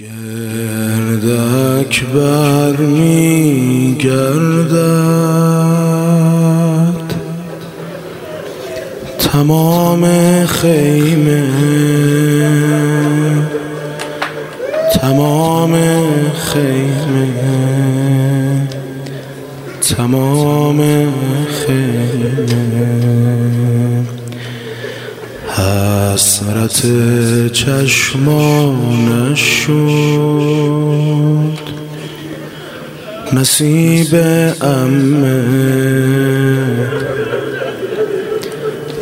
گردک بر می گردد. تمام خیمه تمام خیمه تمام خیمه. حسرت چشمانش شد. نصیب امه.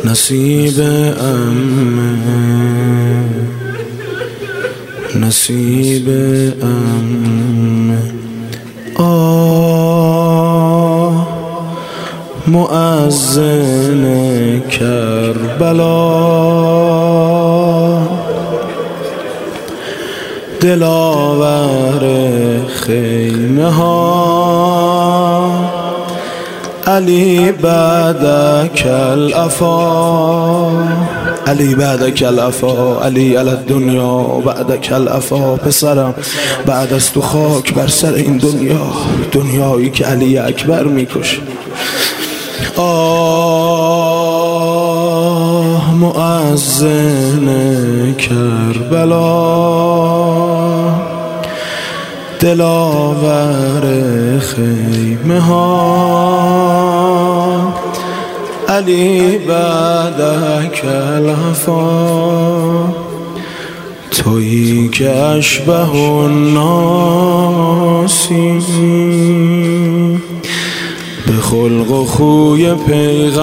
نصیب امه. نصیب امه. معزن کربلا. دلاور خیمه ها. علی بعد کل افا علی بعد کل افا علی علی دنیا بعد کل افا پسرم بعد از تو خاک بر سر این دنیا. دنیایی که علی اکبر می‌کشه. آه معزن کربلا. دلاور خیمه ها. علی بعد کلفا. تویی که اشبه الناسی به خلق و خوی پیغمبر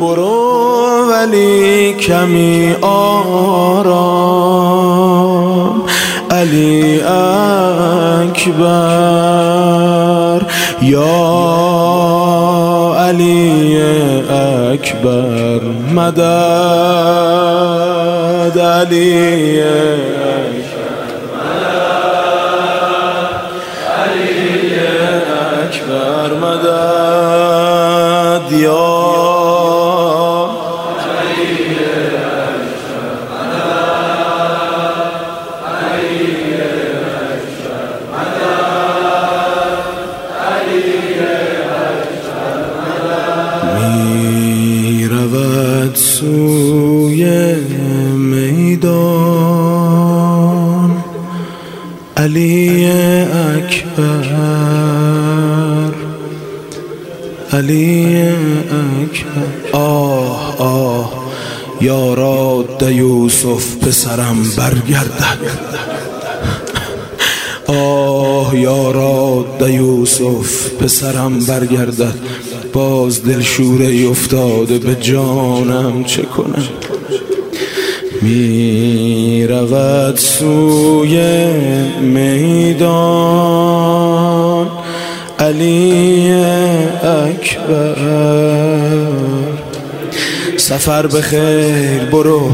برو ولی کمی آرام علی اکبر یا علی اکبر مدد علی اکبر علی اکبر. علی اکبر. آه آه. یارا یوسف پسرم برگردد. آه یارا یوسف پسرم برگردد. باز دلشوره افتاده به جانم. چه کنم؟ می رود سوی میدان. علی اکبر. سفر به خیر برو.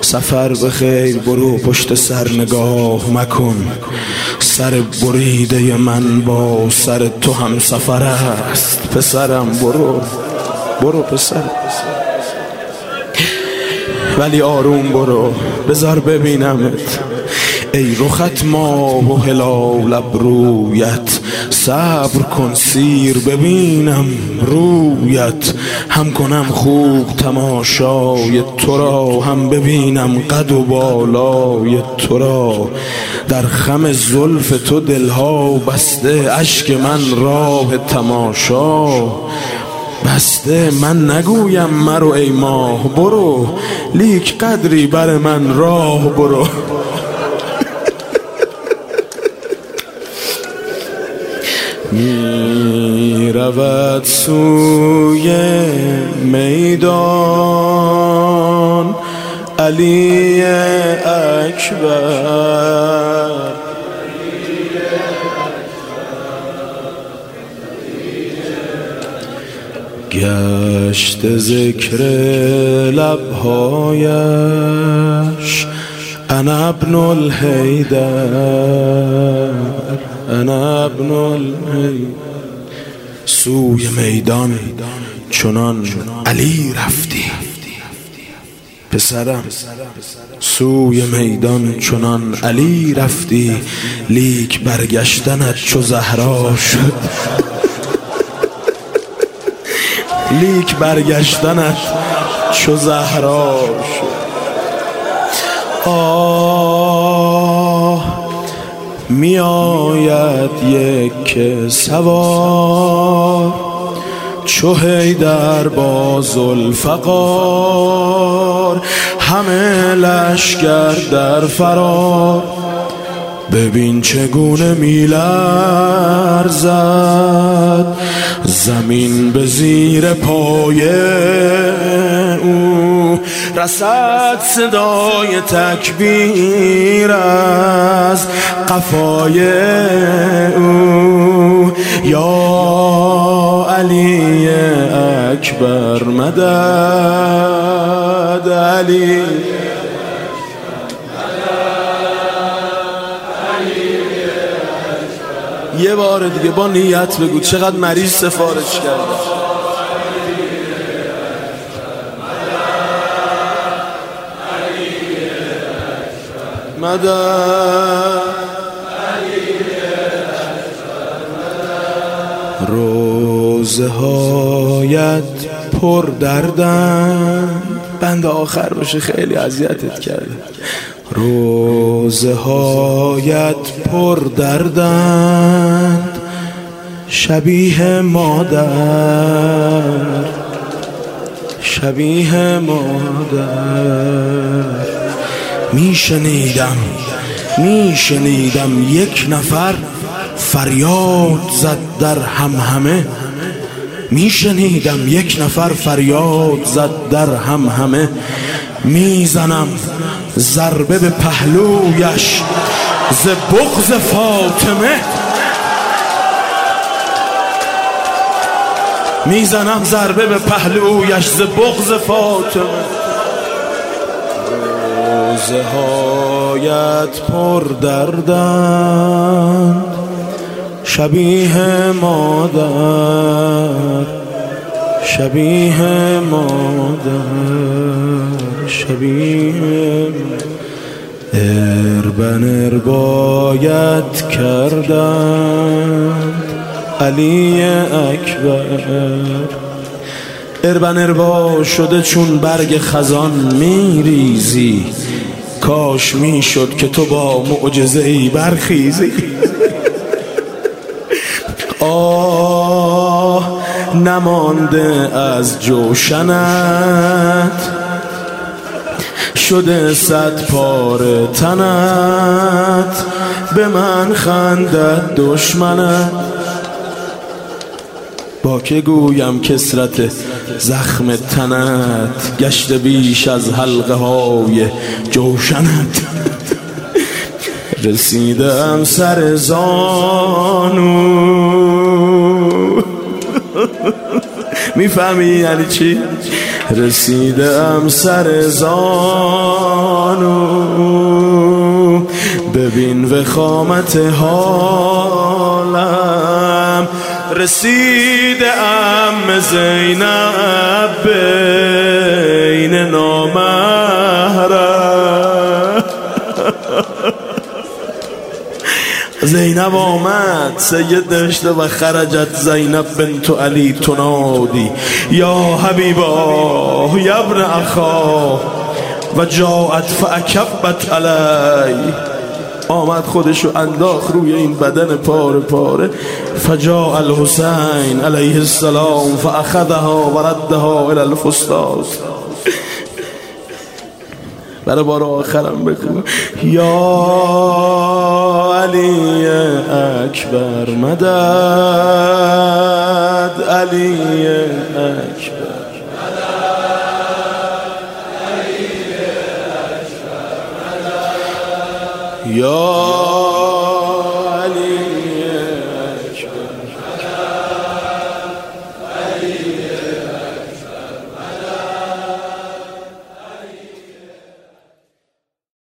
سفر به خیر برو. پشت سر نگاه مکن. سر بریده من با سر تو هم سفر است. پسرم برو. برو پسر. ولی آروم برو بذار ببینمت. ای رخت ما و هلال ابرویت صبر کن سیر ببینم رویت. هم کنم خوب تماشای تو را هم ببینم قد و بالای تو را. در خم زلف تو دلها بسته اشک من راه تماشا. بسته من نگویم مرو ای ماه برو. لیک قدری بر من راه برو. می رود سوی میدان علی اکبر. گشت ذکر لبهایش انا ابن الهیدر انا ابن الهیدر سوی میدان چنان علی رفتی. پسرم سوی میدان چنان علی رفتی. لیک برگشتنت چو زهرا شد. لیک برگشتنت چو زهرا شد. آه می آید یک سوار چو در باز الفقار همه لشکر در فرار. ببین چگونه میلرزد. زمین به زیر پای او. رسد صدای تکبیر از قفای او. یا علی اکبر مدد علی. یه بار دیگه با نیت بگو چقدر مریض سفارش کرده مدد. روزه هایت پر دردن. بند آخر باشه خیلی اذیتت کرده روزه هایت پر دردند شبیه مادر شبیه مادر. میشنیدم میشنیدم یک نفر فریاد زد در هم همه میشنیدم یک نفر فریاد زد در هم همه می‌زنم ضربه به پهلویش ز بغز فاطمه. می‌زنم ضربه به پهلویش ز بغز فاطمه. روزه هایت پر دردند شبیه مادر شبیه مادر. شبیه اربن اربایت کردند. علی اکبر. اربن اربا شده چون برگ خزان میریزی. کاش می‌شد که تو با معجزه ای برخیزی. آه نمانده از جوشنت. شده صد پاره تنت به من خندد دشمنت. با که گویم کسرت زخم تنت گشت بیش از حلقه های جوشنت. رسیدم سر زانو. می‌فهمی یعنی چی؟ رسیدم سر زانو. ببین وخامت حالم. رسید ام زینب بین نامهرم زینب آمد سید نوشته و خرجت زینب بنت علی تنادی. یا حبیبا یا ابن اخا و جاعت فاکبت علی. آمد خودشو انداخ روی این بدن پاره پاره. فجاء الحسین علیه السلام فاخذها و ردها الى الفستاز برای بار آخرم بگو. یا علی اکبر مدد. علی اکبر یا